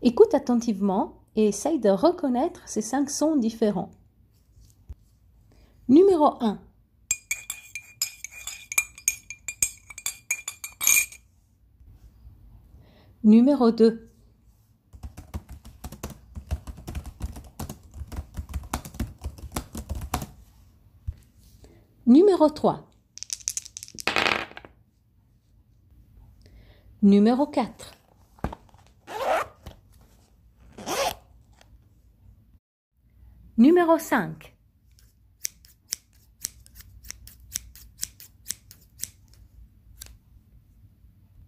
Écoute attentivement et essaye de reconnaître ces cinq sons différents. Numéro 1. Numéro 2. Numéro 3. Numéro 4. Numéro 5.